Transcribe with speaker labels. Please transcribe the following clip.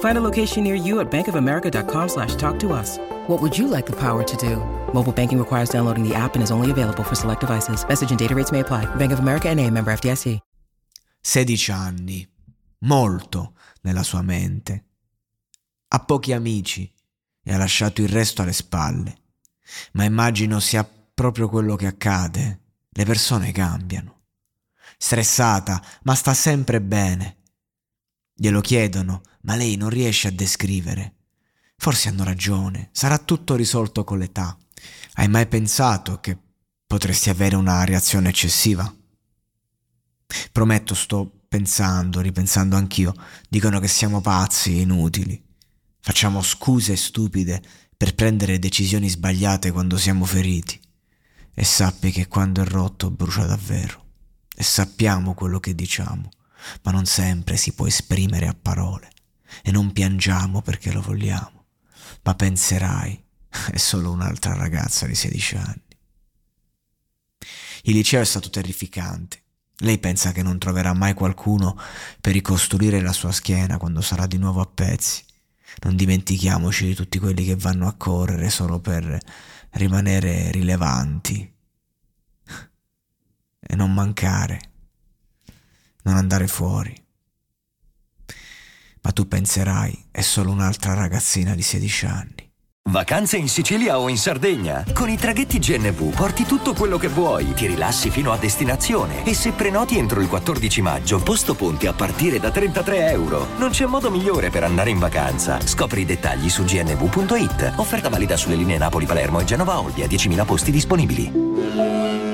Speaker 1: Find a location near you at bankofamerica.com slash talk to us. What would you like the power to do? Mobile banking requires downloading the app and is only available for select devices. Message and data rates may apply. Bank of America and a member FDIC.
Speaker 2: 16 anni. Molto nella sua mente. Ha pochi amici e ha lasciato il resto alle spalle. Ma immagino sia proprio quello che accade. Le persone cambiano. Stressata, ma sta sempre bene. Glielo chiedono, ma lei non riesce a descrivere. Forse hanno ragione, sarà tutto risolto con l'età. Hai mai pensato che potresti avere una reazione eccessiva? Prometto, sto pensando, ripensando anch'io. Dicono che siamo pazzi e inutili. Facciamo scuse stupide per prendere decisioni sbagliate quando siamo feriti. E sappi che quando è rotto brucia davvero. E sappiamo quello che diciamo, ma non sempre si può esprimere a parole. E non piangiamo perché lo vogliamo, ma penserai, è solo un'altra ragazza di 16 anni. Il liceo è stato terrificante. Lei pensa che non troverà mai qualcuno per ricostruire la sua schiena quando sarà di nuovo a pezzi. Non dimentichiamoci di tutti quelli che vanno a correre solo per rimanere rilevanti. E non mancare. Non andare fuori. Ma tu penserai, è solo un'altra ragazzina di 16 anni.
Speaker 3: Vacanze in Sicilia o in Sardegna? Con i traghetti GNV porti tutto quello che vuoi, ti rilassi fino a destinazione e se prenoti entro il 14 maggio, posto ponti a partire da 33 euro. Non c'è modo migliore per andare in vacanza. Scopri i dettagli su gnv.it. Offerta valida sulle linee Napoli-Palermo e Genova-Olbia, 10.000 posti disponibili.